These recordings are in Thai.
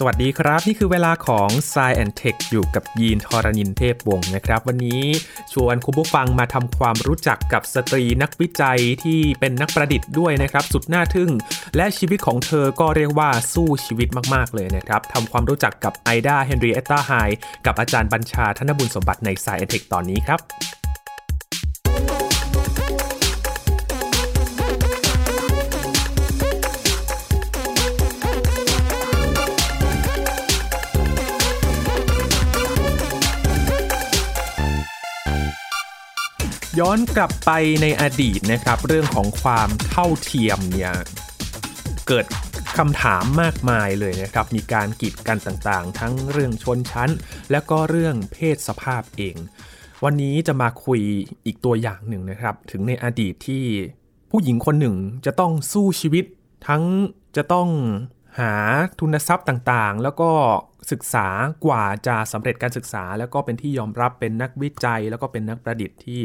สวัสดีครับ นี่คือเวลาของ s ซแอนเทคอยู่กับยีนทรณินเทพวงศ์นะครับ วันนี้ชวนคุณผู้ฟังมาทำความรู้จักกับสตรีนักวิจัยที่เป็นนักประดิษฐ์ด้วยนะครับ สุดน่าทึ่ง และชีวิตของเธอก็เรียกว่าสู้ชีวิตมากๆเลยนะครับทำความรู้จักกับไอดาเฮนรีเอตตาไฮด์กับอาจารย์บัญชาธนบุญสมบัติใน s ซแอนเทคตอนนี้ครับ ย้อนกลับไปในอดีตนะครับ เรื่องของความเท่าเทียมเนี่ยเกิดคำถามมากมายเลยนะครับ มีการกีดกันต่างๆ ทั้งเรื่องชนชั้น และก็เรื่องเพศสภาพเอง วันนี้จะมาคุยอีกตัวอย่างหนึ่งนะครับ ถึงในอดีตที่ผู้หญิงคนหนึ่งจะต้องสู้ชีวิต ทั้งจะต้องหาทุนทรัพย์ต่างๆ แล้วก็ศึกษากว่าจะสำเร็จการศึกษา แล้วก็เป็นที่ยอมรับเป็นนักวิจัย แล้วก็เป็นนักประดิษฐ์ที่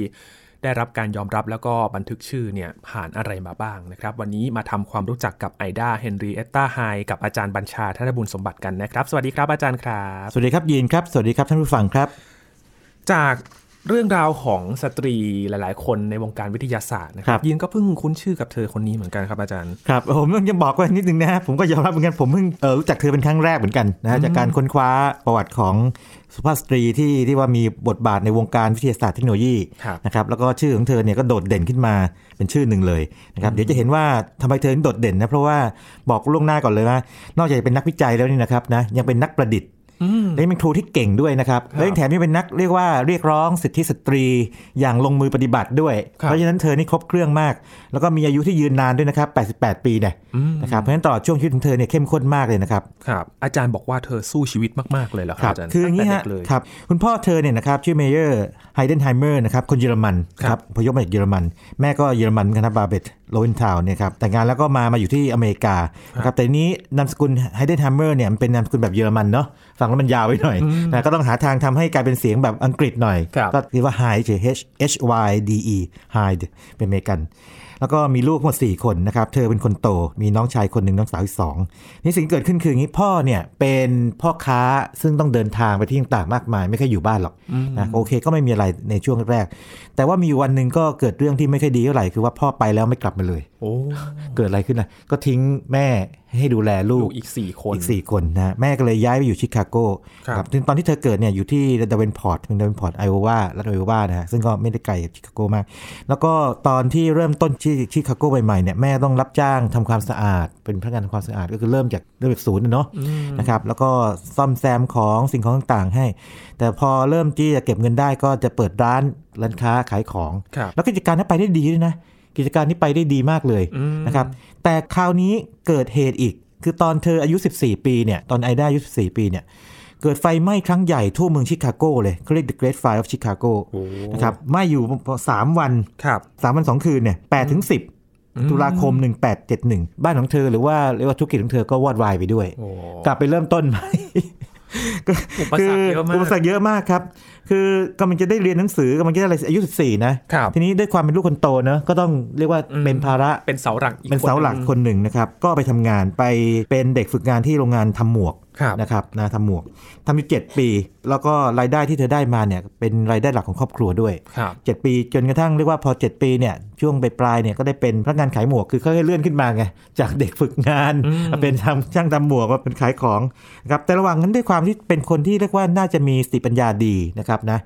ได้รับการยอมรับแล้วก็บันทึกชื่อเนี่ยผ่านอะไรมาบ้างนะครับ วันนี้มาทำความรู้จักกับไอดาเฮนรีเอตตาไฮด์กับอาจารย์บัญชาธนบุญสมบัติกันนะครับ สวัสดีครับอาจารย์ครับ สวัสดีครับยีนครับ สวัสดีครับท่านผู้ฟังครับ จาก เรื่องราวของสตรีหลาย ๆ คนในวงการวิทยาศาสตร์นะคครัรับบยินก็เพิ่งคุ้นชื่อกับเธอคนนี้เหมือนกันครับอาจารย์ครับผมยังบอกไว้นิดนึงนะฮะผมก็ยอมรับเหมือนกันผมเพิ่งเออรู้จักเธอเป็นครั้งแรกเหมือนกันนะฮะจากการค้นคว้าประวัติของสุภาพสตรีที่ที่ว่ามีบทบาทในวงการวิทยาศาสตร์เทคโนโลยีครับนะครับแล้วก็ชื่อของเธอเนี่ยก็โดดเด่นขึ้นมาเป็นชื่อหนึ่งเลยนะครับเดี๋ยวจะเห็นว่าทำไมเธอถึงโดดเด่นนะเพราะว่าบอกล่วงหน้าก่อนเลยว่านอกจากจะเป็นนักวิจัยแล้วนี่นะครับนะยังเป็นนักประดิษฐ์อืม และยังเป็นครูที่เก่งด้วยนะครับครับและยังแถมยังเป็นนักเรียกว่าเรียกร้องสิทธิสตรีอย่างลงมือปฏิบัติด้วยครับเพราะฉะนั้นเธอนี่ครบเครื่องมาก แล้วก็มีอายุที่ยืนนานด้วยนะครับ 88 ปีเนี่ยอืมนะครับเพราะฉะนั้นตลอดช่วงชีวิตของเธอเนี่ยเข้มข้นมากเลยนะครับครับอาจารย์บอกว่าเธอสู้ชีวิตมากๆเลยเหรอครับอาจารย์คืออย่างนี้นี้ฮะเลยครับคุณพ่อเธอเนี่ยนะครับชื่อเมเยอร์ไฮเดนไฮเมอร์นะครับคนเยอรมันครับอพยพมาจากเยอรมัน แม่ก็เยอรมันเหมือนกันนะบาเบต โลเวนทาวเนี่ยครับแต่งงานแล้วก็มามาอยู่ที่อเมริกานะครับแต่ทีนี้นามสกุลไฮเดนไฮเมอร์เนี่ยมันเป็นนามสกุลแบบเยอรมันเนาะฟังแล้วมันยาวไปหน่อยนะก็ต้องหาทางทำให้กลายเป็นเสียงแบบอังกฤษหน่อยครับก็เรียกว่า Hyde H H Y D E Hyde เป็นอเมริกัน แล้วก็มีลูกทั้งหมด 4 คนนะครับ เธอเป็นคนโต มีน้องชายคนหนึ่งน้องสาวอีกสองนี่สิ่งที่เกิดขึ้นคืออย่างนี้พ่อเนี่ยเป็นพ่อค้าซึ่งต้องเดินทางไปที่ต่างๆมากมาย ไม่เคยอยู่บ้านหรอกนะโอเคก็ไม่มีอะไรในช่วงแรก แต่ว่ามีอยู่วันหนึ่งก็เกิดเรื่องที่ไม่ค่อยดีเท่าไหร่คือว่าพ่อไปแล้วไม่กลับมาเลย โอ้เกิดอะไรขึ้นนะก็ทิ้งแม่ให้ดูแลลูกลูกอีก 4 คนอีก 4 คนนะแม่ก็เลยย้ายไปอยู่ชิคาโกครับซึ่งตอนที่เธอเกิดเนี่ยอยู่ที่ดาเวนพอร์ตเป็นดาเวนพอร์ตไอโอวารัฐไอโอวานะฮะซึ่งก็ไม่ได้ไกลจากชิคาโกมาก แล้วก็ตอนที่เริ่มต้นที่ชิคาโกใหม่ๆเนี่ยแม่ต้องรับจ้างทำความสะอาด เป็นพนักงานทำความสะอาดก็คือเริ่มจากเริ่มจากศูนย์นะเนาะนะครับแล้วก็ซ่อมแซมของสิ่งของต่างๆ ให้ แต่พอเริ่มที่จะเก็บเงินได้ก็จะเปิดร้านร้านค้าขายของครับแล้วกิจการนั้นไปได้ดีด้วยนะ กิจการนี้ไปได้ดีมากเลยอืมนะครับ แต่คราวนี้เกิดเหตุอีก คือตอนเธออายุ 14 ปีเนี่ย ตอนไอด้าอายุ 14 ปีเนี่ย เกิดไฟไหม้ครั้งใหญ่ทั่วเมืองชิคาโกเลยเขาเรียก The Great Fire of Chicago โอ้นะครับไหม้อยู่3วันครับ3วัน2คืนเนี่ย8ถึง10ตุลาคม 1871 บ้านของเธอหรือว่าเรียกว่าธุรกิจของเธอก็วอดวายไปด้วยโอ้กลับไปเริ่มต้นใหม่ก็ อุปสรรคเยอะมากอุปสรรคเยอะมากครับ คือกำลังจะได้เรียนหนังสือกำลังจะได้อะไรอายุ 14 นะครับทีนี้ด้วยความเป็นลูกคนโตเนอะก็ต้องเรียกว่าอืมเป็นภาระเป็นเสาหลักอีกเป็นเสาหลักงคนหนึ่งนะครับ ก็ไปทำงานไปเป็นเด็กฝึกงานที่โรงงานทำหมวกครับ นะครับนะทำหมวกทำอยู่เจ็ดปี แล้วก็รายได้ที่เธอได้มาเนี่ยเป็นรายได้หลักของครอบครัวด้วยครับ7ปีจนกระทั่งเรียกว่าพอ7ปีเนี่ยช่วงปลายๆเนี่ยก็ได้เป็นพนักงานขายหมวกคือเขาให้เลื่อนขึ้นมาไงจากเด็กฝึกงานอืมมาเป็นทำช่างทำหมวกมาเป็นขายของนะครับแต่ระหว่างนั้นด้วยความที่เป็นคนที่เรียกว่าน่าจะมีสติปัญญาดีนะครับนะ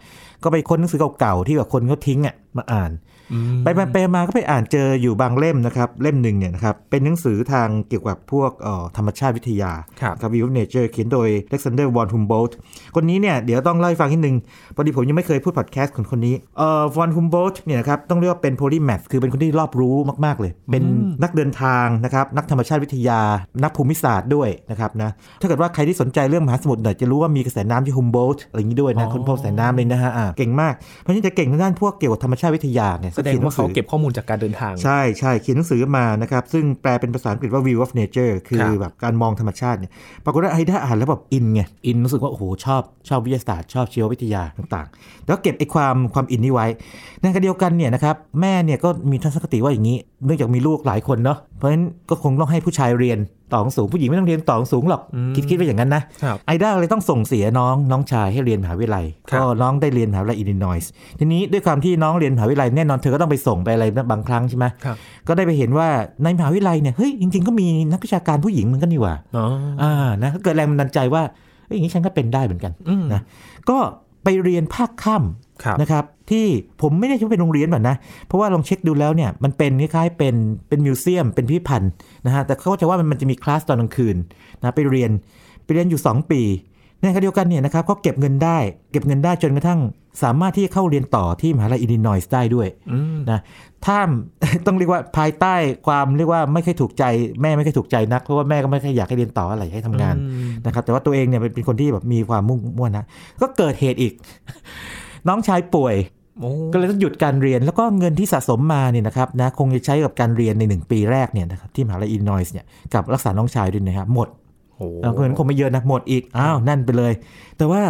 ก็ไปค้นหนังสือเก่าๆที่แบบคนเขาทิ้งอะมาอ่านอืม ไปมาไปมาก็ไปอ่านเจออยู่บางเล่มนะครับ เล่มหนึ่งเนี่ยนะครับเป็นหนังสือทางเกี่ยวกับพวกเอ่อธรรมชาติวิทยาครับกับ View of Nature เขียนโดย Alexander von Humboldt คนนี้เนี่ยเดี๋ยวต้องเล่าให้ฟังนิดนึงพอดีผมยังไม่เคยพูดพอดแคสต์ของคนนี้เอ่อ von Humboldt เนี่ยนะครับต้องเรียกว่าเป็น polymath คือเป็นคนที่รอบรู้มากๆเลย เป็นนักเดินทางนะครับนักธรรมชาติวิทยา นักภูมิศาสตร์ด้วยนะครับนะถ้าเกิดว่าใครที่สนใจเรื่องมหาสมุทรหน่อยจะรู้ว่ามีกระแสน้ำที่ Humboldt อะไรอย่างนี้ด้วยนะคนพบกระแสน้ำเลยนะฮะอ่าเก่งมากเพราะฉะนั้นจะเก่งทางด้านพวกเกี่ยวกับธรรมชาติวิทยาเนี่ยแสดงว่าเขาเก็บข้อมูลจากการเดินทาง ใช่ใช่เขียนหนังสือมานะครับ ซึ่งแปลเป็นภาษาอังกฤษว่า view of nature คือครับแบบการมองธรรมชาติเนี่ยปรากฏว่าไอ้ได้อ่านแล้วแบบอินไงอินรู้สึกว่าโอ้โหชอบชอบวิทยาศาสตร์ชอบชีววิทยาต่างๆ แล้วเก็บไอ้ความความอินนี้ไว้ในขณะเดียวกันเนี่ยนะครับแม่เนี่ยก็มีทัศนคติว่าอย่างนี้ เนื่องจากมีลูกหลายคนเนาะเพราะฉะนั้นก็คงต้องให้ผู้ชายเรียนต่อสูงผู้หญิงไม่ต้องเรียนต่อสูงหรอกอืมคิดคิดว่าอย่างนั้นนะครับไอด้าเลยต้องส่งเสียน้องน้องชายให้เรียนมหาวิทยาลัยครับก็น้องได้เรียนมหาวิทยาลัยอิลลินอยส์ทีนี้ด้วยความที่น้องเรียนมหาวิทยาลัยแน่นอนเธอก็ต้องไปส่งไปอะไรบางครั้งใช่ไหมครับก็ได้ไปเห็นว่าในมหาวิทยาลัยเนี่ยเฮ้ยจริง ๆก็มีนักวิชาการผู้หญิงเหมือนกันนี่หว่าอ๋ออ่านะก็เกิดแรงบันดาลใจว่าเอ้ยอย่างนี้ฉันก็เป็นได้เหมือนกันอืมนะก็ ไปเรียนภาคค่ครับำนะครับ ที่ผมไม่ได้คิดว่าเป็นโรงเรียนแบบนะ เพราะว่าลองเช็คดูแล้วเนี่ยมันเป็นคล้ายๆเป็นเป็นมิวเซียม เป็นพิพิธภัณฑ์นะฮะแต่เขาจะว่ามันมันจะมีคลาสตอนกลางคืนนะไปเรียนไปเรียนอยู่ 2 ปี ในขณะเดียวกันเนี่ยนะครับเขาเก็บเงินได้ เก็บเงินได้จนกระทั่งสามารถที่จะเข้าเรียนต่อที่มหาลัยอิลลินอยส์ได้ด้วยอืมนะท่ามต้องเรียกว่าภายใต้ความเรียกว่าไม่ค่อยถูกใจ แม่ไม่ค่อยถูกใจนัก เพราะว่าแม่ก็ไม่ค่อยอยากให้เรียนต่ออะไรให้ทำงานอืมนะครับ แต่ว่าตัวเองเนี่ยเป็นเป็นคนที่แบบมีความมุ่งมั่นนะก็เกิดเหตุอีก น้องชายป่วยโอ้ก็เลยต้องหยุดการเรียนแล้วก็เงินที่สะสมมาเนี่ยนะครับนะคงจะใช้กับการเรียนในหนึ่งปีแรกเนี่ยนะครับที่มหาลัยอิลลินอยส์เนี่ยกับรักษาน้องชายด้วยนะครับหมดโอ้แล้ว เงินคงไม่เยอะนะหมดอีกอ้าวนั่นไปเลย แต่ว่า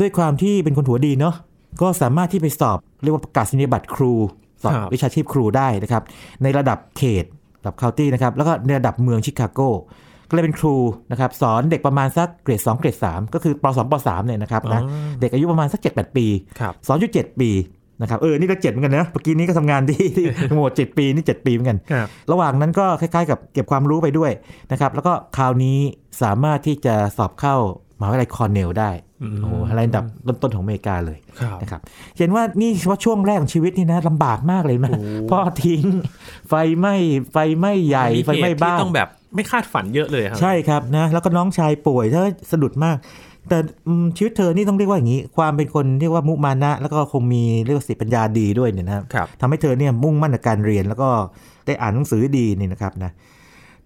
ด้วยความที่เป็นคนหัวดีเนาะก็สามารถที่ไปสอบเรียกว่าประกาศนียบัตรครู สอบวิชาชีพครูได้นะครับ ในระดับเขตระดับเคาน์ตี้นะครับ แล้วก็ในระดับเมืองชิคาโกก็เลยเป็นครูนะครับ สอนเด็กประมาณสักเกรด 2 เกรด 3 ก็คือป 2 ป 3 เนี่ยนะครับนะอ๋อเด็กอายุประมาณสัก 7-8 ปีครับสอนอยู่ 7 ปี นะครับเออนี่ก็เจ็ดเหมือนกันนะเมื่อกี้นี้ก็ทำงานที่ที่โหมด7ปีนี่7ปีเหมือนกันครับระหว่างนั้นก็คล้ายๆ กับเก็บความรู้ไปด้วยนะครับแล้วก็คราวนี้สามารถที่จะสอบเข้ามหาวิทยาลัยคอร์เนลได้อืมโอ้โหอะไรอันดับต้นๆของอเมริกาเลยครับนะครับเห็นว่านี่เฉพาะช่วงแรกของชีวิตนี่นะลำบากมากเลยนะโอ้พ่อทิ้งไฟไหม้ไฟไหม้ใหญ่ไฟไหม้เหตุบ้านที่ต้องแบบไม่คาดฝันเยอะเลยครับ ใช่ครับนะแล้วก็น้องชายป่วยถ้าสะดุดมาก แต่อืมชีวิตเธอนี่ต้องเรียกว่าอย่างนี้ ความเป็นคนเรียกว่ามุมานะ แล้วก็คงมีเรียกว่าสติปัญญาดีด้วยเนี่ยนะครับครับทำให้เธอเนี่ยมุ่งมั่นในการเรียนแล้วก็ได้อ่านหนังสือดีนี่นะครับนะ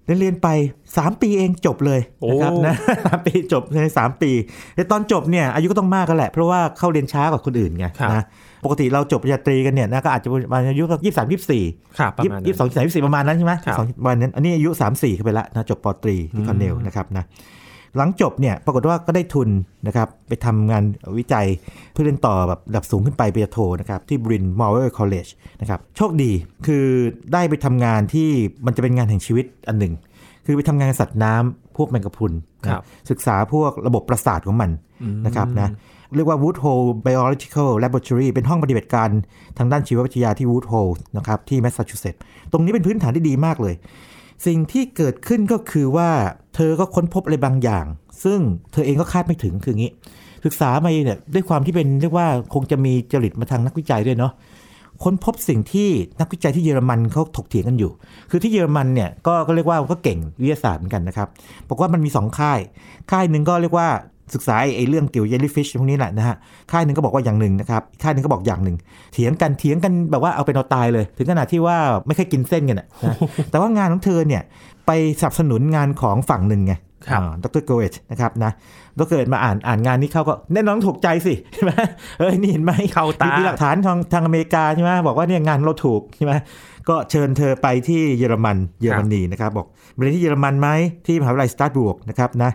ได้เรียนไป 3 ปีเองจบเลยนะครับโอ้นะสามปีจบในสามปีแต่ตอนจบเนี่ยอายุก็ต้องมากกันแหละ เพราะว่าเข้าเรียนช้ากว่าคนอื่นไงนะปกติเราจบปริญญาตรีกันเนี่ยนะก็อาจจะประมาณอายุสักยี่สิบสามยี่สิบสี่ครับประมาณยี่สิบสองสามสี่ประมาณนั้นใช่ไหมครับสองประมาณนั้นอันนี้อายุสามสี่เข้าไปละนะจบป.ตรีที่คอนเนลนะครับนะ หลังจบเนี่ยปรากฏว่าก็ได้ทุนนะครับไปทำงานวิจัยเพื่อเรียนต่อแบบระดับสูงขึ้นไปปริญญาโทนะครับที่ Bryn Mawr Collegeนะครับโชคดีคือได้ไปทำงานที่มันจะเป็นงานแห่งชีวิตอันหนึ่ง คือไปทำงานกับสัตว์น้ำพวกแมงกะพรุนนะครับศึกษาพวกระบบประสาทของมันนะครับนะเรียกว่า Woodhull Biological Laboratory เป็นห้องปฏิบัติการทางด้านชีววิทยาที่ Woodhull นะครับที่แมสซาชูเซตส์ตรงนี้เป็นพื้นฐานที่ดีมากเลย สิ่งที่เกิดขึ้นก็คือว่าเธอก็ค้นพบอะไรบางอย่าง ซึ่งเธอเองก็คาดไม่ถึงคืออย่างนี้ ศึกษามาเนี่ยด้วยความที่เป็นเรียกว่าคงจะมีจริตมาทางนักวิจัยด้วยเนาะค้นพบสิ่งที่นักวิจัยที่เยอรมันเขาถกเถียงกันอยู่ คือที่เยอรมันเนี่ยก็ก็เรียกว่าก็เก่งวิทยาศาสตร์เหมือนกันนะครับบอกว่ามันมีสองค่าย ค่ายหนึ่งก็เรียกว่า ศึกษาไอ้ไอ้เรื่องเกี่ยวเยลลี่ฟิชพวกนี้แหละนะฮะ ค่ายหนึ่งก็บอกว่าอย่างหนึ่งนะครับอีกค่ายหนึ่งก็บอกอย่างหนึ่ง เถียงกันเถียงกันแบบว่าเอาเป็นเอาตายเลย ถึงขนาดที่ว่าไม่เคยกินเส้นกันนะนะแต่ว่างานของเธอเนี่ยไปสนับสนุนงานของฝั่งหนึ่งไงครับดรโกเวชนะครับนะดรเกิดมาอ่านอ่านงานนี้เขาก็แน่นอนถูกใจสิใช่ไหมเอ้ยนี่เห็นไหมเข้าตามีมีหลักฐานทางทางอเมริกาใช่ไหมบอกว่าเนี่ยงานเราถูกใช่ไหมก็เชิญเธอไปที่เยอรมันเยอรมนีนะครับบอกไปเรียนที่เยอรมันไหมที่มหาวิทยาลัยสตาร์บวกนะครับนะ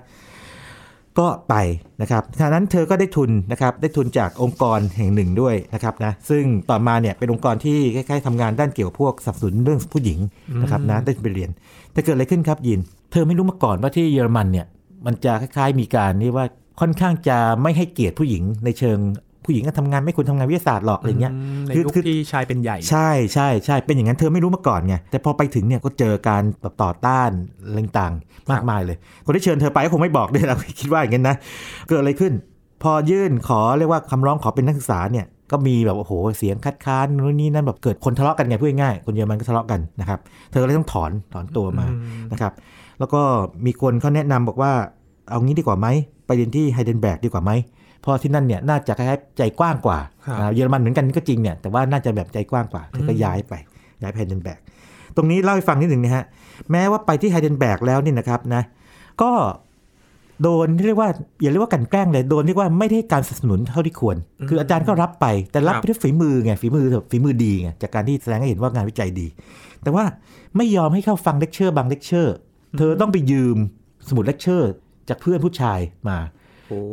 ก็ไปนะครับขณะนั้นเธอก็ได้ทุนนะครับได้ทุนจากองค์กรแห่งหนึ่งด้วยนะครับนะซึ่งต่อมาเนี่ยเป็นองค์กรที่คล้ายๆทำงานด้านเกี่ยวกับพวกสนับสนุนเรื่องผู้หญิงนะครับนะได้ไปเรียนแต่เกิดอะไรขึ้นครับยิน เธอไม่รู้มาก่อนว่าที่เยอรมันเนี่ยมันจะคล้ายๆมีการนี่ว่าค่อนข้างจะไม่ให้เกียรติผู้หญิงในเชิง ผู้หญิงก็ทำงานไม่ควรทำงานวิทยาศาสตร์หรอกอะไรเงี้ยในคือยุคคือที่ชายเป็นใหญ่ ใช่ใช่ใช่เป็นอย่างนั้นเธอไม่รู้มาก่อนไงแต่พอไปถึงเนี่ยก็เจอการแบบต่อต้านอะไรต่างๆมากมายเลย คนที่เชิญเธอไปก็คงไม่บอกด้วยเราคิดว่าอย่างนั้นนะเกิดอะไรขึ้น พอยื่นขอเรียกว่าคำร้องขอเป็นนักศึกษาเนี่ยก็มีแบบโอ้โหเสียงคัดค้านนู่นนี่นั่นแบบเกิดคนทะเลาะกันไงพูดง่ายๆคนเยอรมันก็ทะเลาะกันนะครับเธอก็เลยต้องถอนถอนตัวมานะครับแล้วก็มีคนเขาแนะนำบอกว่าเอางี้ดีกว่าไหมไปเรียนที่ไฮเดลเบิร์กดีกว่าไหม เพราะที่นั่นเนี่ยน่าจะคล้ายๆใจกว้างกว่าครับอ่าเยอรมันเหมือนกันก็จริงเนี่ยแต่ว่าน่าจะแบบใจกว้างกว่าเธอก็ย้ายไปย้ายไปไฮเดลเบิร์กตรงนี้เล่าให้ฟังนิดหนึ่งนะฮะแม้ว่าไปที่ไฮเดลเบิร์กแล้วเนี่ยนะครับนะก็โดนเรียกว่าอย่าเรียกว่ากลั่นแกล้งเลยโดนเรียกว่าไม่ได้การสนับสนุนเท่าที่ควร คืออาจารย์ก็รับไปแต่รับครับไปด้วยฝีมือไงฝีมือฝีมือดีไงจากการที่แสดงให้เห็นว่างานวิจัยดี แต่ว่าไม่ยอมให้เข้าฟังเลคเชอร์บางเลคเชอร์ เธอต้องไปยืมสมุดเลคเชอร์จากเพื่อนผู้ชายมาโอ้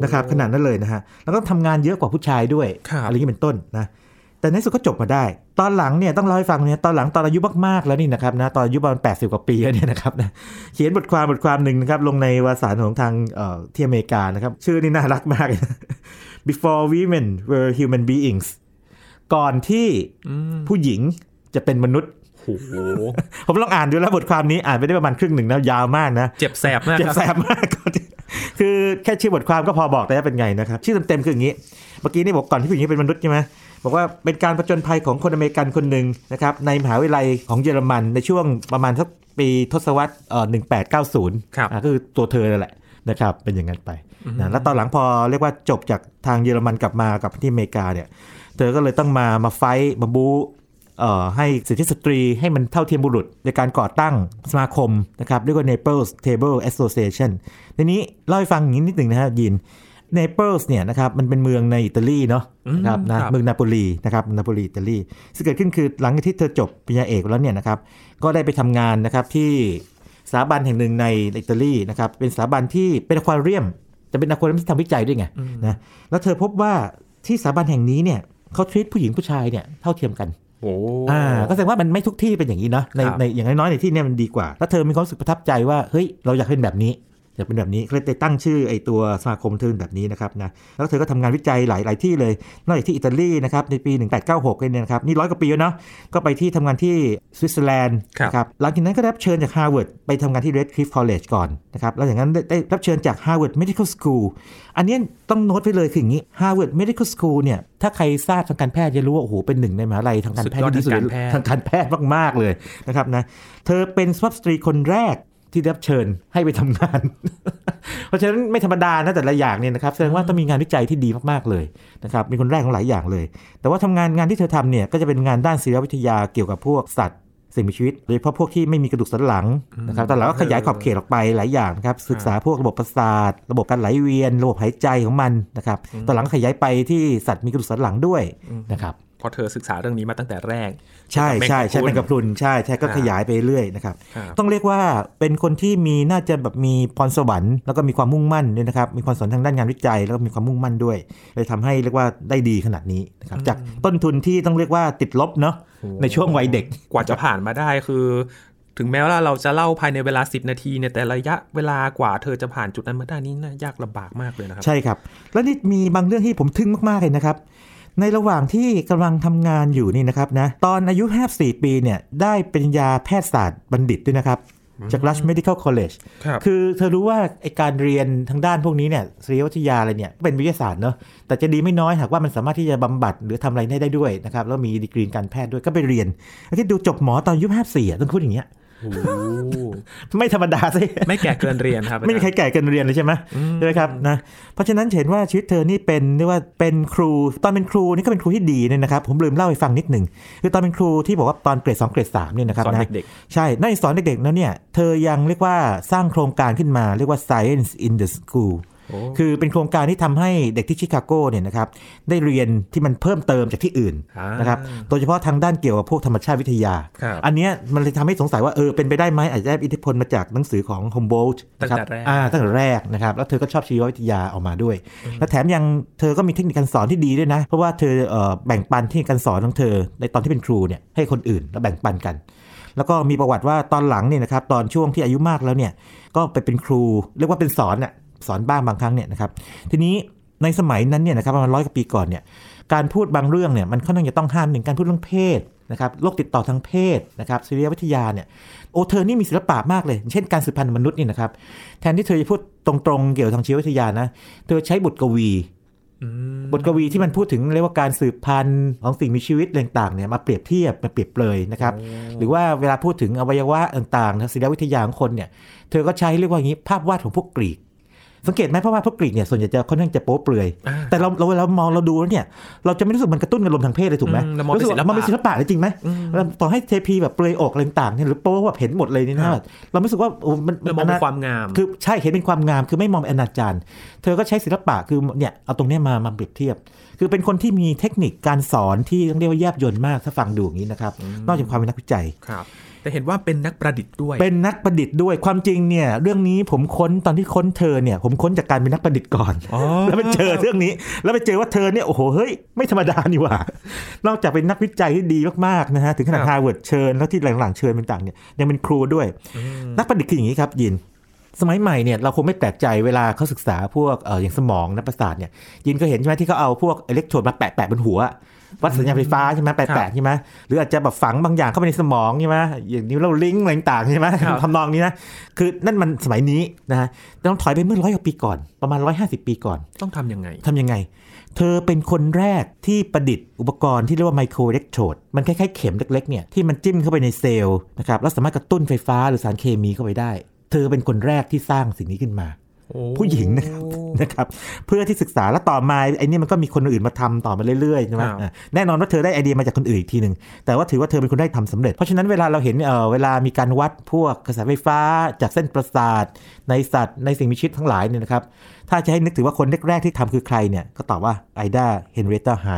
นะครับขนาดนั้นเลยนะฮะแล้วก็ทำงานเยอะกว่าผู้ชายด้วยครับอะไรอย่างนี้เป็นต้นนะแต่ในที่สุดก็จบมาได้ ตอนหลังเนี่ยต้องเล่าให้ฟังเนี่ยตอนหลังตอนอายุมากๆแล้วนี่นะครับนะตอนอายุประมาณ80กว่าปีแล้วเนี่ยนะครับนะเขียนบทความบทความหนึ่งนะครับลงในวารสารของทางเอ่อที่อเมริกานะครับชื่อนี่น่ารักมากเลยนะ Before women were human beings ก่อนที่ผู้หญิงจะเป็นมนุษย์โอ้โหผมลองอ่านดูแล้วบทความนี้อ่านไปได้ประมาณครึ่งหนึ่งนะยาวมากนะ เจ็บแสบมากเจ็บครับแสบมาก คือแค่ชื่อบทความก็พอบอกได้ว่าเป็นไงนะครับ ชื่อเต็มๆคืออย่างนี้ เมื่อกี้นี่บอกก่อนที่ผู้หญิงเป็นมนุษย์ใช่ไหมบอกว่าเป็นการผจญภัยของคนอเมริกันคนหนึ่งนะครับในมหาวิทยาลัยของเยอรมันในช่วงประมาณสักปีทศวรรษเอ่อ1890ครับอ่าก็คือตัวเธอนั่นแหละนะครับเป็นอย่างนั้นไปนะแล้วตอนหลังพอเรียกว่าจบจากทางเยอรมันกลับมากลับที่อเมริกาเนี่ย เธอก็เลยต้องมามาไฟท์มาบู๊เอ่อ ให้สิทธิสตรีให้มันเท่าเทียมบุรุษ ในการก่อตั้งสมาคมนะครับเรียกว่า Naples Table Association ทีนี้เล่าให้ฟังอย่างนี้นิดหนึ่งนะฮะยิน Naples เนี่ยนะครับมันเป็นเมืองในอิตาลีเนาะนะครับนะครับเมืองนาโปลีนะครับนาโปลีอิตาลีซึ่งเกิดขึ้นคือหลังจากที่เธอจบปริญญาเอกแล้วเนี่ยนะครับก็ได้ไปทำงานนะครับที่สถาบันแห่งหนึ่งในอิตาลีนะครับเป็นสถาบันที่เป็นอควาเรียมจะเป็นอควาเรียมที่ทำวิจัยด้วยไงนะแล้วเธอพบว่าที่สถาบันแห่งนี้เนี่ยเขาทรีตผู้หญิงผู้ชายเนี่ยเท่าเทียมกัน โอ้อ่าก็แสดงว่ามันไม่ทุกที่เป็นอย่างนี้เนาะในครับในอย่างน้อยๆในที่เนี้มันดีกว่า แล้วเธอมีความรู้สึกประทับใจว่าเฮ้ยเราอยากเป็นแบบนี้ อยากเป็นแบบนี้ก็เลยไปตั้งชื่อไอ้ตัวสมาคมเธอแบบนี้นะครับนะแล้วเธอก็ทำงานวิจัยหลายหลายที่เลยนอกจากที่อิตาลีนะครับในปี 1896เนี่ยนะครับนี่ร้อยกว่าปีแล้วเนาะก็ไปที่ทำงานที่สวิตเซอร์แลนด์ครับนะครับหลังจากนั้นก็ได้รับเชิญจากฮาร์วาร์ดไปทำงานที่ Radcliffe College ก่อนนะครับแล้วอย่างนั้นได้ได้รับเชิญจาก Harvard Medical School อันเนี้ยต้องโน้ตไว้เลยคืออย่างนี้ Harvard Medical School เนี่ยถ้าใครทราบทางการแพทย์จะรู้ว่าโอ้โหเป็นหนึ่งในมหาลัยทางการแพทย์ที่ดีที่สุดสุดยอดทางการแพทย์ทางการแพทย์มากๆเลยนะครับนะเธอเป็นสุภาพสตรีคนแรก ที่ได้รับเชิญให้ไปทำงาน เพราะฉะนั้นไม่ธรรมดานะแต่ละอย่างเนี่ยนะครับแสดงว่าต้องมีงานวิจัยที่ดีมากๆเลยนะครับมีคนแรกของหลายอย่างเลย แต่ว่าทำงานงานที่เธอทำเนี่ยก็จะเป็นงานด้านศิลปวิทยาเกี่ยวกับพวกสัตว์ สิ่งมีชีวิตโดยเฉพาะพวกที่ไม่มีกระดูกสันหลังนะครับแต่เราก็ขยายขอบเขตออกไปหลายอย่างนะครับศึกษาพวกระบบประสาท ระบบการไหลเวียน ระบบหายใจของมันนะครับตอนหลังขยายไปที่สัตว์มีกระดูกสันหลังด้วยนะครับเพราะเธอศึกษาเรื่องนี้มาตั้งแต่แรก ใช่ใช่ใช่แมงกะพรุนเป็นกระพรุนใช่ใช่ก็ครับขยายไปเรื่อยนะครับครับ ต้องเรียกว่าเป็นคนที่มีน่าจะแบบมีพรสวรรค์แล้วก็มีความมุ่งมั่นด้วยนะครับมีความสนทางด้านงานวิจัยแล้วก็มีความมุ่งมั่นด้วยเลยทำให้เรียกว่าได้ดีขนาดนี้นะครับจากต้นทุนที่ต้องเรียกว่าติดลบเนาะ ในช่วงวัยเด็กกว่าจะผ่านมาได้คือ ถึงแม้ว่าเราจะเล่าภายในเวลา 10 นาทีเนี่ยแต่ระยะเวลากว่าเธอจะผ่านจุดนั้นมาได้นี่นะยากลำบากมากเลยนะครับ ใช่ครับ แล้วนี่มีบางเรื่องที่ผมทึ่งมากๆเลยนะครับ ในระหว่างที่กำลังทำงานอยู่นี่นะครับนะตอนอายุ54ปีเนี่ยได้เป็นยาแพทยศาสตร์บัณฑิตด้วยนะครับ จาก Rush Medical College ครับคือเธอรู้ว่าไอการเรียนทางด้านพวกนี้เนี่ยศิลปวิทยาอะไรเนี่ยเป็นวิทยาศาสตร์เนอะแต่จะดีไม่น้อยหากว่ามันสามารถที่จะบำบัดหรือทำอะไรได้ได้ด้วยนะครับแล้วมีดีกรีการแพทย์ด้วยก็ไปเรียนแล้วคิดดูจบหมอตอนอายุ54อะต้องพูดอย่างเงี้ยโอ้โห ไม่ธรรมดาสิไม่แก่เกินเรียนครับ ไม่มีใครแก่เกินเรียนเลยใช่ไหมใช่ไหมครับนะเพราะฉะนั้นเห็นว่าชีวิตเธอนี่เป็นเรียกว่าเป็นครูตอนเป็นครูนี่ก็เป็นครูที่ดีเนี่ยนะครับ ผมลืมเล่าให้ฟังนิดหนึ่งคือตอนเป็นครูที่บอกว่าตอนเกรด2เกรด3เนี่ยนะครับสอนนะเด็กใช่ในสอนเด็กๆแล้วเนี่ยเธอยังเรียกว่าสร้างโครงการขึ้นมาเรียกว่า Science in the School โอ้ คือเป็นโครงการที่ทำให้เด็กที่ชิคาโกเนี่ยนะครับได้เรียนที่มันเพิ่มเติมจากที่อื่นอ่านะครับโดยเฉพาะทางด้านเกี่ยวกับพวกธรรมชาติวิทยาครับอันเนี้ยมันเลยทำให้สงสัยว่าเออเป็นไปได้ไหมอาจจะได้อิทธิพลมาจากหนังสือของ Humboldt ตั้งนะครับแต่แรกอ่าตั้งแต่แรกนะครับแล้วเธอก็ชอบชีววิทยาออกมาด้วย และแถมยังเธอก็มีเทคนิคการสอนที่ดีด้วยนะ เพราะว่าเธอเอ่อแบ่งปันเทคนิคการสอนของเธอ ในตอนที่เป็นครูเนี่ยให้คนอื่นแล้วแบ่งปันกันแล้วก็มีประวัติว่าตอนหลังเนี่ยนะครับตอนช่วงที่อายุมากแล้วเนี่ยก็ไปเป็นครู เรียกว่าเป็นสอนน่ะ สอนบ้างบางครั้งเนี่ยนะครับทีนี้ในสมัยนั้นเนี่ยนะครับประมาณร้อยกว่าปีก่อนเนี่ยการพูดบางเรื่องเนี่ยมันค่อนข้างจะต้องห้ามหนึ่งการพูดเรื่องเพศนะครับโรคติดต่อทางเพศนะครับศิลปวิทยาเนี่ยโอเธอนี่มีศิลปะมากเลย เช่นการสืบพันธุ์มนุษย์นี่นะครับแทนที่เธอจะพูดตรงๆเกี่ยวกับทางชีววิทยานะเธอใช้บทกวีอืมบทกวีที่มันพูดถึงเรียกว่าการสืบพันธุ์ของสิ่งมีชีวิตอะไรต่างๆเนี่ยมาเปรียบเทียบมาเปรียบเปรยนะครับหรือว่าเวลาพูดถึงอวัยวะต่างๆทางศิลปวิทยาของคนเนี่ยเธอก็ใช้เรียกว่าอย่างนี้ภาพวาดของพวกกรีก สังเกตไหมเพราะว่าพวกกรีกเนี่ยส่วนใหญ่จะค่อนข้างจะโป๊เปลือยอ่าแต่เราเราเวลามองเราดูแล้วเนี่ย เราจะไม่รู้สึกมันกระตุ้นอารมณ์ทางเพศเลยถูกไหมอืมเรามองเป็นสึกศิลปะมันเป็นศิลปะเลยจริงไหมเราต่อให้เทพีแบบเปลือยอกอะไรต่างๆเนี่ยหรือโป๊แบบเห็นหมดเลยนี่ครันะบเราไม่รู้สึกว่าโอ้มันเรามองเป็นความงาม คือใช่เห็นเป็นความงามคือไม่มองเป็นอนาจารเธอก็ใช้ศิลปะคือเนี่ยเอาตรงเนี้ยมามาเปรียบเทียบ คือเป็นคนที่มีเทคนิคการสอนที่ต้องเรียกว่าแยบยลมากถ้าฟังดูอย่างนี้นะครับ นอกจากความเป็นนักวิจัยครับแต่เห็นว่าเป็นนักประดิษฐ์ด้วย เป็นนักประดิษฐ์ด้วยความจริงเนี่ย เรื่องนี้ผมค้นตอนที่ค้นเธอเนี่ย ผมค้นจากการเป็นนักประดิษฐ์ก่อนอ๋อแล้วไปเจอเรื่องนี้ แล้วไปเจอว่าเธอเนี่ยโอ้โหเฮ้ยไม่ธรรมดานี่หว่า นอกจากเป็นนักวิจัยที่ดีมากๆนะฮะถึงขนาดครับฮาร์วาร์ดเชิญแล้วที่หลังๆเชิญเป็นต่างเนี่ยยังเป็นครูด้วย นักประดิษฐ์คืออย่างนี้ครับยิน สมัยใหม่เนี่ยเราคงไม่แปลกใจเวลาเขาศึกษาพวกเอออย่างสมองนักประสาทเนี่ยยินก็เห็นใช่ไหมที่เขาเอาพวกอิเล็กโทรดมาแปะแปะบนหัว วัดสัญญาณไฟฟ้าใช่ไหมแปะแปะใช่ไหมหรืออาจจะแบบฝังบางอย่างเข้าไปในสมองใช่ไหมอย่างนิ้วเราลิงก์อะไรต่างๆใช่ไหมครับทำนองนี้นะคือนั่นมันสมัยนี้นะฮะแต่ต้องถอยไปเมื่อร้อยกว่าปีก่อน ประมาณ 150 ปีก่อน ต้องทำยังไงทำยังไง เธอเป็นคนแรกที่ประดิษฐ์อุปกรณ์ที่เรียกว่าไมโครอิเล็กโทรดมันคล้ายๆเข็มเล็กๆเนี่ยที่มันจิ้มเข้าไปในเซลล์นะครับแล้วสามารถกระตุ้นไฟฟ้าหรือสารเคมีเข้าไปได้ เธอเป็นคนแรกที่สร้างสิ่งนี้ขึ้นมา ผู้หญิงนะครับนะครับ เพื่อที่ศึกษาแล้วต่อมาไอ้นี่มันก็มีคนอื่นมาทำต่อมาเรื่อยๆใช่ไหมครับอะแน่นอนว่าเธอได้ไอเดียมาจากคนอื่นอีกทีหนึ่งแต่ว่าถือว่าเธอเป็นคนได้ทำสำเร็จ เพราะฉะนั้นเวลาเราเห็นเออเวลามีการวัดพวกกระแสไฟฟ้า จากเส้นประสาท ในสัตว์ในสิ่งมีชีวิตทั้งหลายเนี่ยนะครับถ้าจะให้นึกถึงว่าคนแรกๆที่ทำคือใครเนี่ยก็ตอบว่าไอดาเฮนเรตาไฮ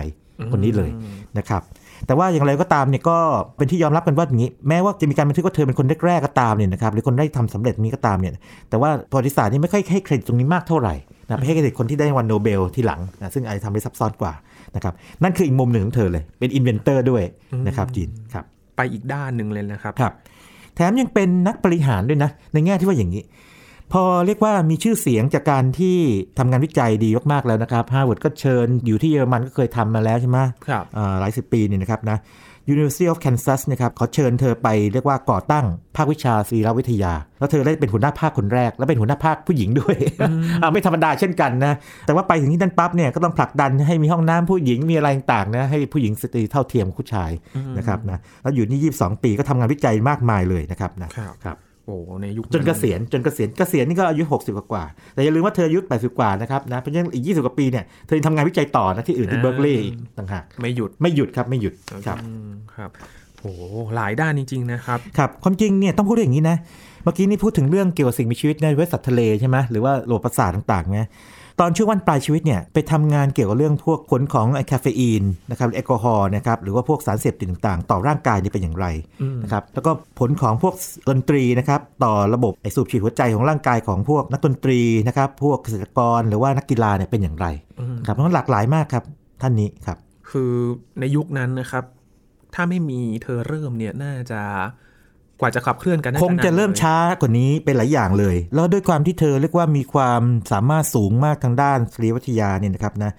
คนนี้เลยนะครับ แต่ว่าอย่างไรก็ตามเนี่ยก็เป็นที่ยอมรับกันว่าอย่างนี้ แม้ว่าจะมีการบันทึกว่าเธอเป็นคนแรกๆก็ตามเนี่ยนะครับหรือคนได้ทำสำเร็จนี้ก็ตามเนี่ยแต่ว่าประวัติศาสตร์นี่ไม่ค่อยให้เครดิตตรงนี้มากเท่าไหร่นะไปให้เครดิตคนที่ได้รางวัลโนเบลที่หลังนะซึ่งอาจจะทำได้ซับซ้อนกว่านะครับนั่นคืออีกมุมหนึ่งของเธอเลยเป็น inventor ด้วยนะครับยินครับไปอีกด้านหนึ่งเลยนะครับครับ แถมยังเป็นนักบริหารด้วยนะในแง่ที่ว่าอย่างนี้ พอเรียกว่ามีชื่อเสียงจากการที่ทำงานวิจัยดีมากๆแล้วนะครับฮาร์วาร์ดก็เชิญอยู่ที่เยอรมันก็เคยทำมาแล้วใช่ไหมครับอ่าหลายสิบปีเนี่ยนะครับนะ University of Kansas นะครับเขาเชิญเธอไปเรียกว่าก่อตั้งภาควิชาศีลวิทยา แล้วเธอได้เป็นหัวหน้าภาคคนแรก และเป็นหัวหน้าภาคผู้หญิงด้วยอ่าไม่ธรรมดาเช่นกันนะแต่ว่าไปถึงที่นั่นปั๊บเนี่ยก็ต้องผลักดันให้มีห้องน้ำผู้หญิงมีอะไรต่างๆนะให้ผู้หญิงสตรีเท่าเทียมกับผู้ชายนะครับนะแล้วอยู่นี่ 22 ปีก็ทำงานวิจัยมากมายเลยนะครับนะครับครับ โอ้ในยุคจนเกษียณจนเกษียณเกษียณนี่ก็อายุ 60 กว่าๆแต่อย่าลืมว่าเธออายุ 80 กว่านะครับนะเพราะฉะนั้นอีก 20 กว่าปีเนี่ยเธอยังทำงานวิจัยต่อนะที่อื่นที่เบิร์กลีย์ต่างหากไม่หยุดไม่หยุดครับไม่หยุดครับอืมครับโอ้หลายด้านจริง ๆ นะครับครับความจริงเนี่ยต้องพูดอย่างนี้นะ เมื่อกี้นี่พูดถึงเรื่องเกี่ยวกับสิ่งมีชีวิตในเวทสัตว์ทะเลใช่ไหมหรือว่าโลประสาทต่างๆไหม ตอนช่วงวันปลายชีวิตเนี่ยไปทำงานเกี่ยวกับเรื่องพวกผลของไอคาเฟอีนนะครับแอลกอฮอล์นะครับหรือว่าพวกสารเสพติดต่างๆ ต่อร่างกายนี่เป็นอย่างไรนะครับแล้วก็ผลของพวกดนตรีนะครับต่อระบบไอสูบฉีดหัวใจของร่างกายของพวกนักดนตรีนะครับพวกเกษตรกรหรือว่านักกีฬาเนี่ยเป็นอย่างไรครับเพราะฉะนั้นหลากหลายมากครับท่านนี้ครับ คือในยุคนั้นนะครับ ถ้าไม่มีเธอเริ่มเนี่ยน่าจะ กว่าจะขับเคลื่อนกันน่าคงจะนานเริ่มลยช้ากว่านี้เป็นหลายอย่างเลย แล้วด้วยความที่เธอเรียกว่ามีความสามารถสูงมากทางด้านสตรีวิทยาเนี่ยนะครับนะ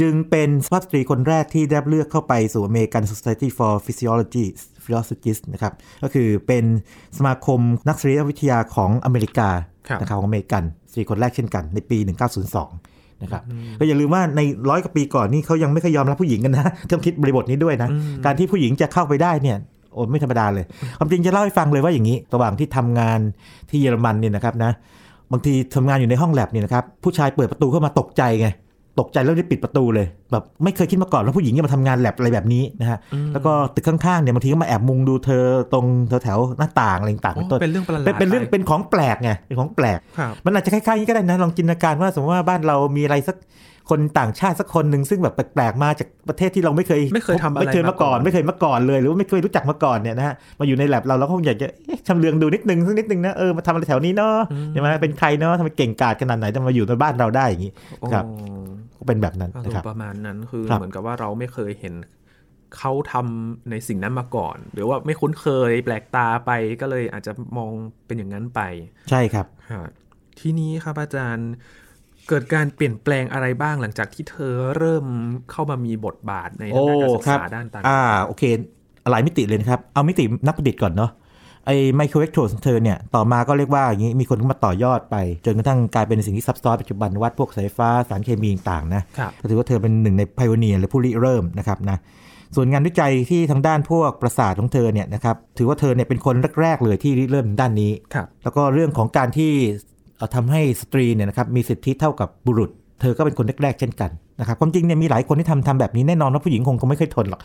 จึงเป็นสุภาพสตรีคนแรกที่ได้รับเลือกเข้าไปสู่ American Society for Physiology Philosophists นะครับ ก็คือเป็นสมาคมนักสตรีวิทยาของอเมริกาครับนะครับของอเมริกันสตรีคนแรกเช่นกันในปี 1902นะครับก็อย่าลืมว่าในร้อยกว่าปีก่อนนี่เขายังไม่เคยยอมรับผู้หญิงกันนะต้องคิดบริบทนี้ด้วยนะ การที่ผู้หญิงจะเข้าไปได้เนี่ย โอ้ไม่ธรรมดาเลยความจริงจะเล่าให้ฟังเลยว่าอย่างนี้ระหว่างที่ทำงานที่เยอรมันเนี่ยนะครับนะบางทีทำงานอยู่ในห้องแลบเนี่ยนะครับผู้ชายเปิดประตูเข้ามาตกใจไงตกใจแล้วได้ปิดประตูเลยแบบไม่เคยคิดมาก่อนว่าผู้หญิงจะมาทำงานแลบอะไรแบบนี้นะฮะแล้วก็ตึกข้างๆเนี่ยบางทีก็มาแอบมุงดูเธอตรงแถวๆหน้าต่างอะไรต่างๆอ๋เป็นอต้นเป็นเรื่องประหลาดเป็นเป็นเรื่องไปเป็นของแปลกไงเป็นของแปลกครับมันอาจจะคล้ายๆนี้ก็ได้นะลองจินตนาการว่าสมมติว่าบ้านเรามีอะไรสัก คนต่างชาติสักคนหนึ่งซึ่งแบบแปลกๆมาจากประเทศที่เราไม่เคยไม่เคยทำอะไรไม่เคยมาก่อนมาก่อนไม่เคยมาก่อนเลย หรือว่าไม่เคยรู้จักมาก่อนเนี่ยนะฮะมาอยู่ในแลบเราเราก็คงอยากจะเอ๊ะชำเลืองดูนิดนึงสักนิดนึงนะเออมาทำอะไรแถวนี้เนาะใช่ไหมเป็นใครเนาะทำไมเก่งกาจขนาดไหนจะมาอยู่ในบ้านเราได้อย่างนี้ครับโอ้ก็เป็นแบบนั้นอารนะมครับณ์ประมาณนั้นคือครับเหมือนกับว่าเราไม่เคยเห็นเขาทำในสิ่งนั้นมาก่อน หรือว่าไม่คุ้นเคยแปลกตาไปก็เลยอาจจะมองเป็นอย่างนั้นไป ใช่ครับฮะทีนี้ครับอาจารย์ เกิดการเปลี่ยนแปลงอะไรบ้างหลังจากที่เธอเริ่มเข้ามามีบทบาทในทางด้านการศึกษาด้านต่างอ่าโอเค หลายมิติเลยนะครับ เอามิตินักประดิษฐ์ก่อนเนาะไอ้ไมโครเวกโทรของเธอเนี่ยต่อมาก็เรียกว่าอย่างนี้มีคนเข้ามาต่อยอดไป จนกระทั่งกลายเป็นสิ่งที่ซับซ้อนปัจจุบันวัดพวกสายฟ้าสารเคมีต่างๆนะครับก็ถือว่าเธอเป็นหนึ่งในไพ o อเนียหรือผู้ริเริ่มนะครับนะส่วนงานวิจัยที่ทางด้านพวกประสาทของเธอเนี่ยนะครับถือว่าเธอเนี่ยเป็นคนแรกๆเลยที่ริเริ่มด้านนี้ครับแล้วก็เรื่องของการที่เอ่อ ทำให้สตรีเนี่ยนะครับมีสิทธิเท่ากับบุรุษ เธอก็เป็นคนแรกๆเช่นกัน นะครับความจริงเนี่ยมีหลายคนที่ทำทำแบบนี้แน่นอนว่าผู้หญิงคงคงไม่เคยทนหรอก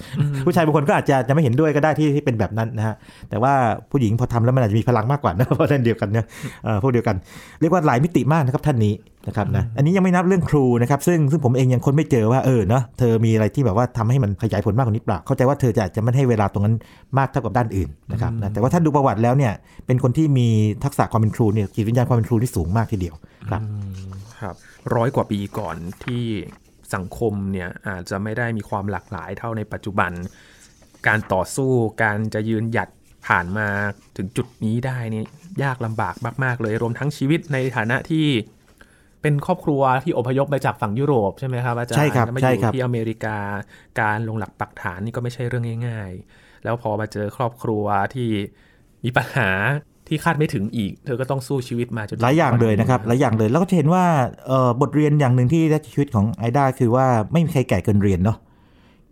ผู้ชายบางคนก็อาจจะจะไม่เห็นด้วยก็ได้ที่ที่เป็นแบบนั้นนะฮะแต่ว่าผู้หญิงพอทำแล้วมันอาจจะมีพลังมากกว่านะเพราะนั่นเดียวกันเนี่ยเอ่อพวกเดียวกัน เรียกว่าหลายมิติมากนะครับท่านนี้นะครับนะอันนี้ยังไม่นับเรื่องครูนะครับซึ่งซึ่งผมเองยังค้นไม่เจอว่าเออเนาะเธอมีอะไรที่แบบว่าทำให้มันขยายผลมากกว่านี้เปล่าเข้าใจว่าเธอจะจะไม่ให้เวลาตรงนั้นมากเท่ากับด้านอื่นนะครับนะแต่ว่าถ้าดูประวัติแล้วเนี่ยเป็นคนที่มีทักษะความเป็นครูเนี่ยจิตวิญญาณความเป็นครูที่สูงมากทีเดียวครับครับร้อยกว่าปีก่อนที่ สังคมเนี่ยอาจจะไม่ได้มีความหลากหลายเท่าในปัจจุบัน การต่อสู้การจะยืนหยัดผ่านมาถึงจุดนี้ได้นี่ยากลำบากมาก ๆ เลยรวมทั้งชีวิตในฐานะที่เป็นครอบครัวที่อพยพมาจากฝั่งยุโรปใช่ไหมครับอาจารย์ใช่ครับแล้วมาอใช่ยู่ครับที่อเมริกาการลงหลักปักฐานนี่ก็ไม่ใช่เรื่องง่าย ๆ แล้วพอมาเจอครอบครัวที่มีปัญหา ที่คาดไม่ถึงอีก เธอก็ต้องสู้ชีวิตมาจนถึหลายอย่างเลยนะครับหลายอย่างเลยแล้วก็จะเห็นว่าเอ่อบทเรียนอย่างหนึ่งที่ได้ชีวิตของไอด้าคือว่าไม่มีใครแก่เกินเรียนเนาะ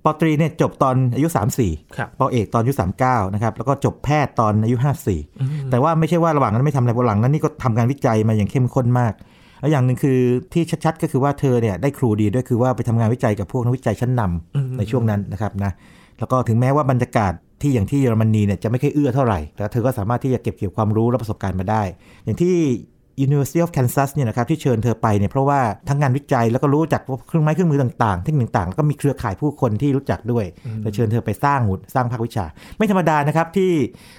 ปอตรีเนี่ยจบตอนอายุ 34ครับปอเอกตอนอายุ 39 นะครับ แล้วก็จบแพทย์ตอนอายุ 54 แต่ว่าไม่ใช่ว่าระหว่างนั้นไม่ทำอะไรระหว่างนั้นนี่ก็ทำการวิจัยมาอย่างเข้มข้นมาก แล้วอย่างหนึ่งคือที่ชัดๆ ก็คือว่าเธอเนี่ยได้ครูดีด้วยคือว่าไปทำงานวิจัยกับพวกนักวิจัยชั้นนำในช่วงนั้นนะครับนะ แล้วก็ถึงแม้ว่าบรรยากาศ ที่อย่างที่เยอรมนีเนี่ยจะไม่ค่อยเอื้อเท่าไหร่แต่เธอก็สามารถที่จะเก็บเกี่ยวความรู้และประสบการณ์มาได้ อย่างที่ University of Kansas เนี่ยนะครับที่เชิญเธอไปเนี่ยเพราะว่าทั้งงานวิจัยแล้วก็รู้จักเครื่องไม้เครื่องมือต่างๆเทคนิคต่างๆแล้วก็มีเครือข่ายผู้คนที่รู้จักด้วยเลยเชิญเธอไปสร้างหุดสร้างภาควิชา ไม่ธรรมดานะครับที่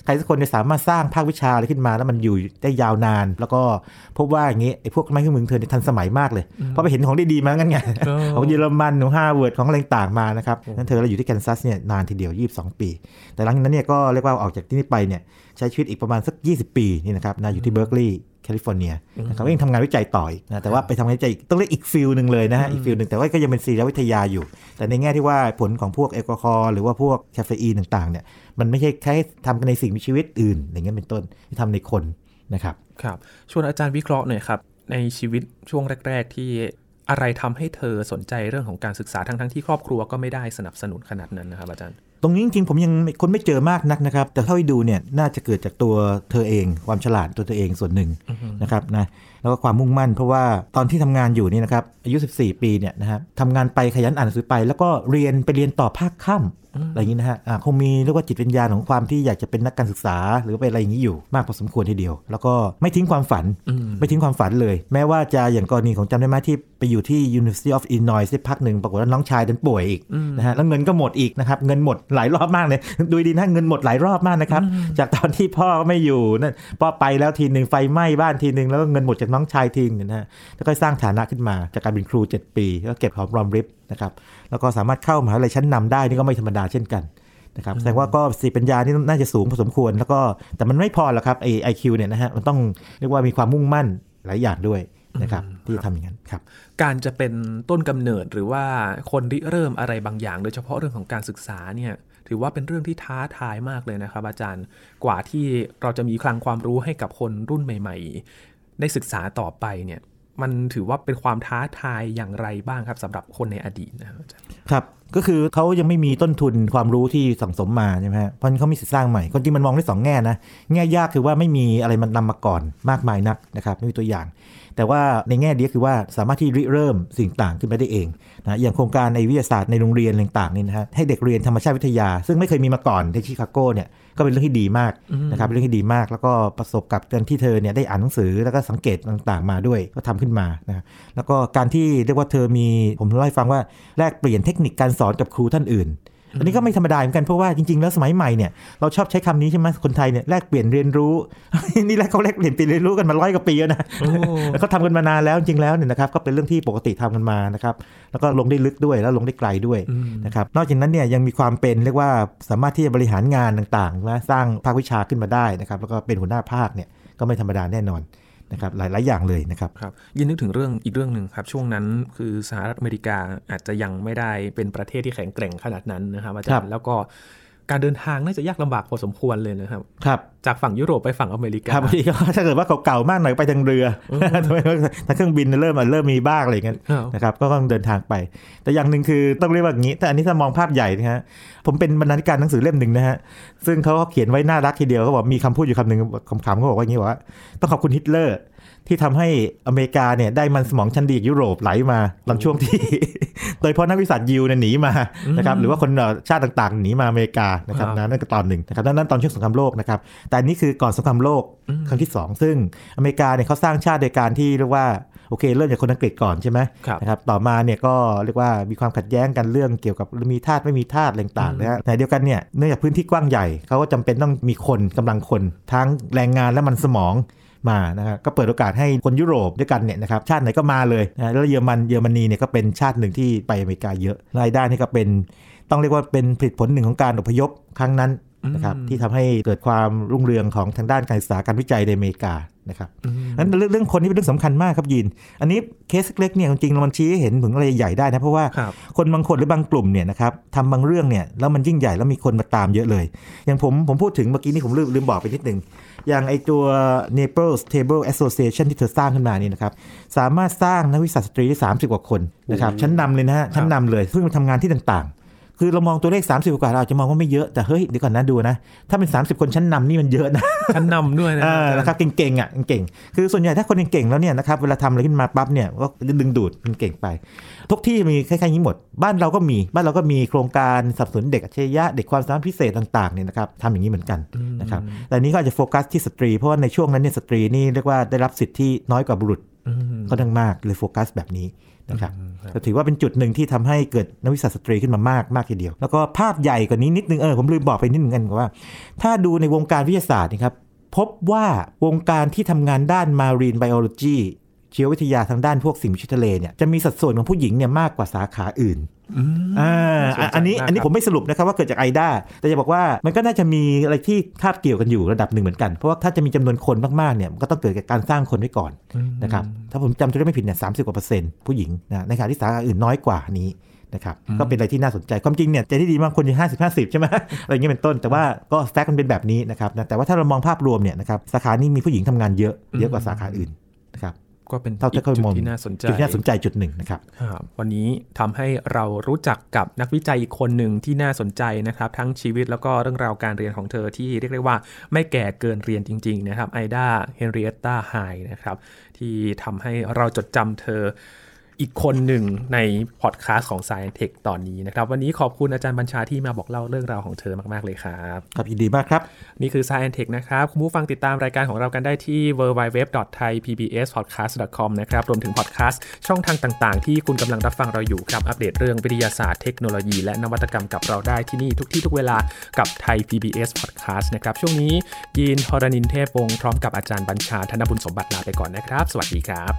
ใครสักคนจะสามารถสร้างภาควิชาอะไรขึ้นมาแล้วมันอยู่ได้ยาวนาน แล้วก็พบว่าอย่างนี้ไอ้พวกไม้เครื่องมือเธอเนี่ยทันสมัยมากเลยเพราะไปเห็นของดีๆมางั้นไงอ๋อของเยอรมันของฮาร์วาร์ดของอะไรต่างๆมานะครับนั้นเธอเราอยู่ที่แคนซัสเนี่ยนานทีเดียว 22 ปี แต่หลังจากนั้นเนี่ยก็เรียกว่าออกจากที่นี่ไปเนี่ย ใช้ชีวิตอีกประมาณสัก 20 ปีนี่นะครับนะอยู่ที่เบิร์กลีย์แคลิฟอร์เนียนะครับก็ยังทำงานวิจัยต่ออีกนะแต่ว่าไปทำงานวิจัยอีกต้องเรียกอีก field หนึ่งเลยนะฮะอีก field หนึ่งแต่ว่าก็ยังเป็นสรีรวิทยาอยู่ แต่ในแง่ที่ว่าผลของพวกแอลกอฮอล์หรือว่าพวกคาเฟอีนต่างๆเนี่ยมันไม่ใช่แค่ทำกันในสิ่งมีชีวิตอื่น อย่างเงี้ยเป็นต้นที่ทำในคนนะครับครับชวนอาจารย์วิเคราะห์หน่อยครับในชีวิตช่วงแรก ๆ ที่ อะไรทำให้เธอสนใจเรื่องของการศึกษาทั้งๆที่ครอบครัวก็ไม่ได้สนับสนุนขนาดนั้นนะครับอาจารย์ ตรงนี้จริงๆผมยังไม่คนไม่เจอมากนักนะครับ แต่เท่าที่ดูเนี่ยน่าจะเกิดจากตัวเธอเองความฉลาดตัวเธอเองส่วนหนึ่งนะครับนะแล้วก็ความมุ่งมั่น เพราะว่าตอนที่ทำงานอยู่นี่นะครับอายุ 14 ปีเนี่ยนะครับทำงานไปขยันอ่านหนังสือไป แล้วก็เรียนไปเรียนต่อภาคค่ำอะไรอย่างนี้นะฮะอ่าคงมีเรียกว่าจิตวิญญาณของความที่อยากจะเป็นนักการศึกษา หรือเป็นอะไรอย่างนี้อยู่มากพอสมควรทีเดียว แล้วก็ไม่ทิ้งความฝันไม่ทิ้งความฝันเลย แม้ว่าจะอย่างกรณีของจำได้ไหมที่ไปอยู่ที่ University of Illinois สักพักหนึ่งปรากฏว่าน้องชายดันป่วยอีกนะฮะแล้วเงินก็หมดอีกนะครับเงินหมดหลายรอบมากเลยดูดีนะเงินหมดหลายรอบมากนะครับจากตอนที่พ่อไม่อยู่นั่นพ่อไปแล้วทีหนึ่งไฟไหม้บ้านทีหนึ่งแล้วก็เงินหมดจากน้องชายทีหนึงนะฮะแล้วก็สร้างฐานะขึ้นมาจากการเป็นครู 7 ปีแล้วก็เก็บหอมรอมริบนะครับแล้วก็สามารถเข้ามหาวิทยาลัยชั้นนำได้นี่ก็ไม่ธรรมดาเช่นกันนะครับแสดงว่าก็สติปัญญานี่น่าจะสูงพอสมควร แล้วก็แต่มันไม่พอหรอกครับไอไอคิวเนี่ยนะฮะมันต้องเรียกว่ามีความมุ่งมั่นหลายอย่างด้วยนะครับที่จะทำอย่างนั้นครับการจะเป็นต้นกำเนิดหรือว่าคนริเริ่มอะไรบางอย่าง โดยเฉพาะเรื่องของการศึกษาเนี่ยถือว่าเป็นเรื่องที่ท้าทายมากเลยนะครับ อาจารย์กว่าที่เราจะมีคลังความรู้ให้กับคนรุ่นใหม่ๆ ได้ศึกษาต่อไปเนี่ยมันถือว่าเป็นความท้าทายอย่างไรบ้างครับสำหรับคนในอดีตนะครับครับก็คือเขายังไม่มีต้นทุนความรู้ที่สั่งสมมาใช่ไหมฮะเพราะเขามีสิทธิ์สร้างใหม่คนจริงมันมองได้สองแง่นะแง่ยากคือว่าไม่มีอะไรมันนำมาก่อนมากมายนักนะครับไม่มีตัวอย่าง แต่ว่าในแง่ดีก็คือว่าสามารถที่ริเริ่มสิ่งต่างขึ้นมาได้เองนะอย่างโครงการในวิทยาศาสตร์ในโรงเรียนต่างๆนี่นะฮะให้เด็กเรียนธรรมชาติวิทยา ซึ่งไม่เคยมีมาก่อนที่ชิคาโกเนี่ยก็เป็นเรื่องที่ดีมากนะครับเป็นเรื่องที่ดีมาก แล้วก็ประสบกับการที่เธอเนี่ยได้อ่านหนังสือแล้วก็สังเกตต่างๆ มาด้วยก็ทำขึ้นมานะแล้วก็การที่เรียกว่าเธอมีผมเล่าให้ฟังว่าแลกเปลี่ยนเทคนิคการสอนกับครูท่านอื่น อันนี้ก็ไม่ธรรมดาเหมือนกันเพราะว่าจริงๆแล้วสมัยใหม่เนี่ยเราชอบใช้คำนี้ใช่ไหมคนไทยเนี่ยแลกเปลี่ยนเรียนรู้ นี่แลกเขาแลกเปลี่ยนเรียนรู้กันมาร้อยกว่าปีแล้วนะแล้วเขาทำกันมานานแล้วจริงๆแล้วเนี่ยนะครับก็เป็นเรื่องที่ปกติทำกันมานะครับแล้วก็ลงได้ลึกด้วยแล้วลงได้ไกลด้วยนะครับนอกจากนั้นเนี่ยยังมีความเป็นเรียกว่าสามารถที่จะบริหารงานต่างๆนะสร้างภาควิชาขึ้นมาได้นะครับแล้วก็เป็นหัวหน้าภาคเนี่ยก็ไม่ธรรมดาแน่นอน นะครับหลาย ๆ อย่างเลยนะครับครับยินนึกถึงเรื่องอีกเรื่องหนึ่งครับ ช่วงนั้นคือสหรัฐอเมริกาอาจจะยังไม่ได้เป็นประเทศที่แข็งแกร่งขนาดนั้นนะครับอาจาครัรบย์แล้วก็ การเดินทางน่าจะยากลำบากพอสมควรเลยนะครับ ครับ จากฝั่งยุโรปไปฝั่งอเมริกาครับบางทีก็ถ้าเกิดว่าเก่าๆมากหน่อยไปทางเรือทำไมทางเครื่องบินเริ่มเริ่มมีบ้างอะไรอย่างเงี้ยครับนะครับ ก็ต้องเดินทางไป แต่อย่างหนึ่งคือต้องเรียกว่าอย่างนี้ แต่อันนี้ถ้ามองภาพใหญ่นะฮะ ผมเป็นบรรณาธิการหนังสือเล่มหนึ่งนะฮะ ซึ่งเขาเขียนไว้น่ารักทีเดียวเขาบอกมีคำพูดอยู่คำหนึ่งคำๆเขาบอกว่าอย่างนี้ว่า ต้องขอบคุณฮิตเลอร์ที่ทำให้อเมริกาเนี่ยได้มันสมองชั้นดีจากยุโรปไหลมาลำช่วงที่ โดยเฉพาะนักวิทย์ยิวเนี่ยหนีมานะครับหรือว่าคนเอ่อชาติต่างๆหนีมาอเมริกานะครับครับนะนั่นก็ตอนหนึ่งนะครับนั่นนั่นตอนช่วงสงครามโลกนะครับแต่อันนี้คือก่อนสงครามโลกครั้งที่สองซึ่งอเมริกาเนี่ยเขาสร้างชาติโดยการที่เรียกว่าโอเค เริ่มจากคนอังกฤษก่อนใช่ไหมครับนะครับต่อมาเนี่ยก็เรียกว่ามีความขัดแย้งกันเรื่องเกี่ยวกับมีธาตุไม่มีธาตุอะไรต่างๆนะฮะแต่เดียวกันเนี่ยเนื่องจากพื้นที่กว้างใหญ่เขาก็จำเป็นต้องมีคนกำลังคน ทั้งแรงงานและมันสมอง มานะครับก็เปิดโอกาสให้คนยุโรปด้วยกันเนี่ยนะครับชาติไหนก็มาเลยนะแล้วเยอรมันเยอรมนีเนี่ยก็เป็นชาติหนึ่งที่ไปอเมริกาเยอะรายได้นี่ก็เป็นต้องเรียกว่าเป็นผลิตผลหนึ่งของการอพยพครั้งนั้น นะครับที่ทำให้เกิดความรุ่งเรืองของทางด้านการศึกษาการวิจัยในอเมริกานะครับนั้นเรื่องเรื่องคนนี่เป็นเรื่องสำคัญมากครับยิน อันนี้เคสเล็กๆเนี่ยจริงๆมันชี้ให้เห็นถึงอะไรใหญ่ได้นะเพราะว่าครับคนบางคนหรือบางกลุ่มเนี่ยนะครับทำบางเรื่องเนี่ยแล้วมันยิ่งใหญ่แล้วมีคนมาตามเยอะเลย อย่างผมผมพูดถึงเมื่อกี้นี่ผมลืมลืมบอกไปนิดหนึ่งอย่างไอตัว Naples Table Association ที่เธอสร้างขึ้นมานี่นะครับสามารถสร้างนักวิชาสตรีได้30 กว่าคนนะครับชั้นนำเลยนะฮะชั้นนำเลยซึ่งมาทำงานที่ต่างๆ คือเรามองตัวเลข 30 กว่าเราอาจจะมองว่าไม่เยอะแต่เฮ้ยเดี๋ยวก่อนนะดูนะ ถ้าเป็น 30 คนชั้นนำนี่มันเยอะนะชั้นนำด้วยนะเออนะครับเก่งๆอะเก่งๆคือส่วนใหญ่ถ้าคนเก่งๆแล้วเนี่ยนะครับเวลาทำอะไรขึ้นมาปั๊บเนี่ยก็ดึงดูดคนเก่งไป ทุกที่มีคล้ายๆนี้หมด บ้านเราก็มีบ้านเราก็มีโครงการสนับสนุนเด็กอัจฉริยะเด็กความสามารถพิเศษต่างๆเนี่ยนะครับทำอย่างนี้เหมือนกันนะครับแต่อันนี้ก็อาจจะโฟกัสที่สตรี เพราะว่าในช่วงนั้นเนี่ยสตรีนี่เรียกว่าได้รับสิทธิ์ที่น้อยกว่าบุรุษอืมค่อนข้างมากเลยโฟกัสแบบนี้นะครับก็ถือว่าเป็นจุดหนึ่งที่ทำให้เกิดนักวิทย์สตรีขึ้นมามากมากทีเดียว แล้วก็ภาพใหญ่กว่านี้นิดนึงเออผมลืมบอกไปนิดนึงกันว่า ถ้าดูในวงการวิทยาศาสตร์นะครับพบว่าวงการที่ทำงานด้าน marine biology ชีววิทยาทางด้านพวกสิ่งมีชีวิตทะเลเนี่ยจะมีสัดส่วนของผู้หญิงเนี่ยมากกว่าสาขาอื่นอืมอ่าน่าสนใจอันนี้มากอันนี้ครับผมไม่สรุปนะครับว่าเกิดจากไอด้าแต่จะบอกว่ามันก็น่าจะมีอะไรที่คาบเกี่ยวกันอยู่ระดับหนึ่งเหมือนกัน เพราะว่าถ้าจะมีจำนวนคนมากๆเนี่ยมันก็ต้องเกิดจากการสร้างคนไว้ก่อนนะครับถ้าผมจำตัวเลขไม่ผิดเนี่ยสามสิบกว่าเปอร์เซ็นต์ผู้หญิงนะในขณะที่สาขาอื่นน้อยกว่านี้นะครับก็เป็นอะไรที่น่าสนใจความจริงเนี่ยใจที่ดีมากคนจะห้าสิบห้าสิบใช่ไหมอะไรอย่างเงี้ยเป็นต้น แต่ว่าก็แฟกต์มันเป็นแบบนี้นะครับนะแต่ว่าถ้าเรามองภาพรวมเนี่ยนะครับสาขานี้มีผู้หญิงทำงานเยอะเยอะกว่าสาขาอื่นนะครับ ก็เป็นเท่าอีที่กเขาจุดมองที่น่าสนใจจุดที่น่าสนใจจุดหนึ่งนะครับครับวันนี้ทำให้เรารู้จักกับนักวิจัยอีกคนหนึ่งที่น่าสนใจนะครับ ทั้งชีวิตแล้วก็เรื่องราวการเรียนของเธอที่เรียกได้ว่าไม่แก่เกินเรียนจริง ๆ นะครับไอดาเฮนริเอตตาไฮนะครับที่ทำให้เราจดจำเธอ อีกคนหนึ่งในพอดแคสต์ของ Science Tech ตอนนี้นะครับ วันนี้ขอบคุณอาจารย์บัญชาที่มาบอกเล่าเรื่องราวของเธอมาก ๆ เลยครับครับยินดีมากครับ นี่คือ Science Tech นะครับ คุณผู้ฟังติดตามรายการของเรากันได้ที่ www.thaipbspodcast.com นะครับ รวมถึงพอดแคสต์ช่องทางต่าง ๆ ที่คุณกำลังรับฟังเราอยู่ครับ อัปเดตเรื่องวิทยาศาสตร์เทคโนโลยีและนวัตกรรมกับเราได้ที่นี่ทุกที่ทุกเวลากับไทย PBS Podcast นะครับช่วงนี้ยินทรณินเทพวงศ์พร้อมกับอาจารย์บัญชาธนบุญสมบัติลาไปก่อนนะครับ สวัสดีครับ